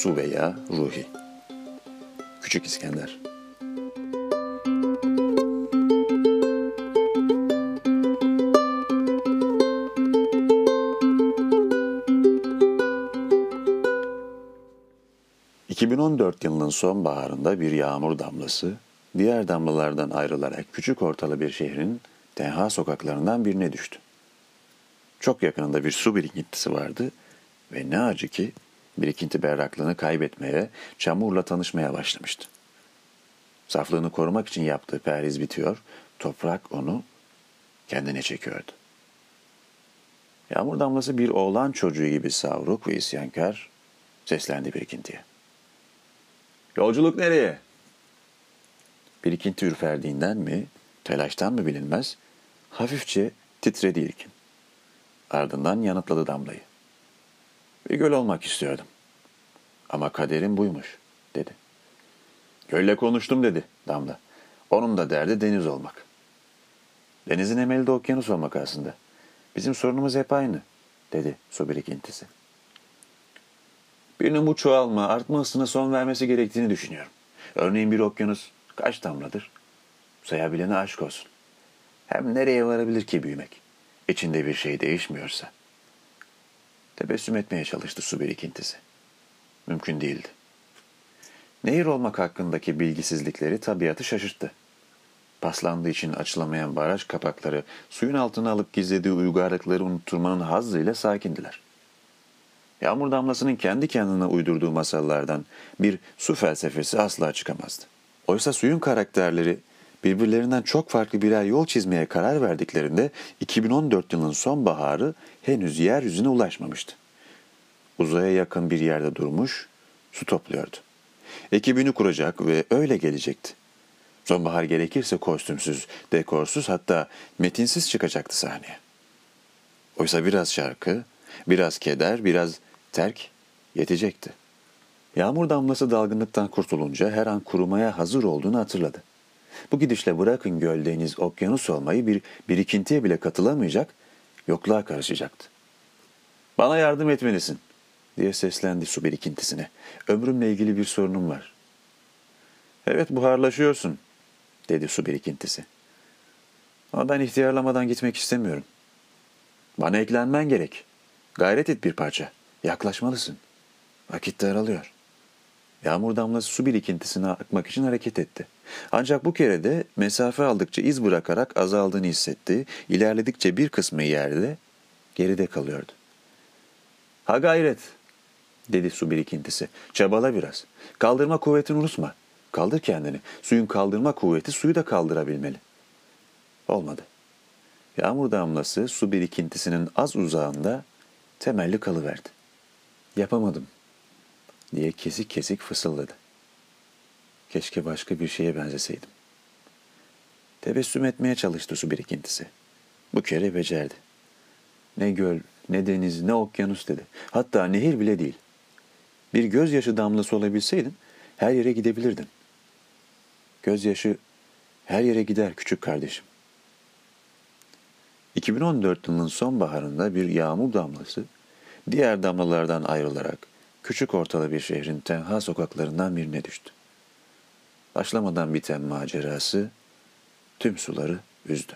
Su veya Ruhi. Küçük İskender. ...2014 yılının sonbaharında bir yağmur damlası... ...diğer damlalardan ayrılarak küçük ortalı bir şehrin... ...tenha sokaklarından birine düştü. Çok yakınında bir su birikintisi vardı... ...ve ne acı ki birikinti berraklığını kaybetmeye, çamurla tanışmaya başlamıştı. Saflığını korumak için yaptığı perhiz bitiyor, toprak onu kendine çekiyordu. Yağmur damlası bir oğlan çocuğu gibi savruk ve isyankar seslendi birikintiye. Yolculuk nereye? Birikinti ürperdiğinden mi, telaştan mı bilinmez, hafifçe titredi ilkin. Ardından yanıtladı damlayı. Bir göl olmak istiyordum. Ama kaderim buymuş, dedi. Gölle konuştum, dedi Damla. Onun da derdi deniz olmak. Denizin emeli de okyanus olmak aslında. Bizim sorunumuz hep aynı, dedi su birikintisi. Birinin bu çoğalma, artma hızına son vermesi gerektiğini düşünüyorum. Örneğin bir okyanus kaç damladır? Sayabilene aşk olsun. Hem nereye varabilir ki büyümek? İçinde bir şey değişmiyorsa. Tebessüm etmeye çalıştı su birikintisi. Mümkün değildi. Nehir olmak hakkındaki bilgisizlikleri tabiatı şaşırttı. Paslandığı için açılamayan baraj kapakları suyun altına alıp gizlediği uygarlıkları unutturmanın hazzıyla sakindiler. Yağmur damlasının kendi kendine uydurduğu masallardan bir su felsefesi asla çıkamazdı. Oysa suyun karakterleri birbirlerinden çok farklı birer yol çizmeye karar verdiklerinde 2014 yılının sonbaharı henüz yeryüzüne ulaşmamıştı. Uzaya yakın bir yerde durmuş, su topluyordu. Ekibini kuracak ve öyle gelecekti. Sonbahar gerekirse kostümsüz, dekorsuz hatta metinsiz çıkacaktı sahneye. Oysa biraz şarkı, biraz keder, biraz terk yetecekti. Yağmur damlası dalgınlıktan kurtulunca her an kurumaya hazır olduğunu hatırladı. Bu gidişle bırakın göl, deniz, okyanus olmayı bir birikintiye bile katılamayacak, yokluğa karışacaktı. Bana yardım etmelisin diye seslendi su birikintisine. Ömrümle ilgili bir sorunum var. Evet buharlaşıyorsun dedi su birikintisi. Ama ben ihtiyarlamadan gitmek istemiyorum. Bana eklenmen gerek. Gayret et bir parça. Yaklaşmalısın. Vakit daralıyor. Yağmur damlası su birikintisine akmak için hareket etti. Ancak bu kere de mesafe aldıkça iz bırakarak azaldığını hissetti. İlerledikçe bir kısmı yerde, geride kalıyordu. Ha gayret, dedi su birikintisi. Çabala biraz. Kaldırma kuvvetini unutma. Kaldır kendini. Suyun kaldırma kuvveti suyu da kaldırabilmeli. Olmadı. Yağmur damlası su birikintisinin az uzağında temelli kalıverdi. Yapamadım diye kesik kesik fısıldadı. Keşke başka bir şeye benzeseydim. Tebessüm etmeye çalıştı su birikintisi. Bu kere becerdi. Ne göl, ne deniz, ne okyanus dedi. Hatta nehir bile değil. Bir gözyaşı damlası olabilseydin her yere gidebilirdin. Gözyaşı her yere gider küçük kardeşim. 2014 yılının sonbaharında bir yağmur damlası diğer damlalardan ayrılarak küçük ortalı bir şehrin tenha sokaklarından birine düştü. Başlamadan biten macerası tüm suları üzdü.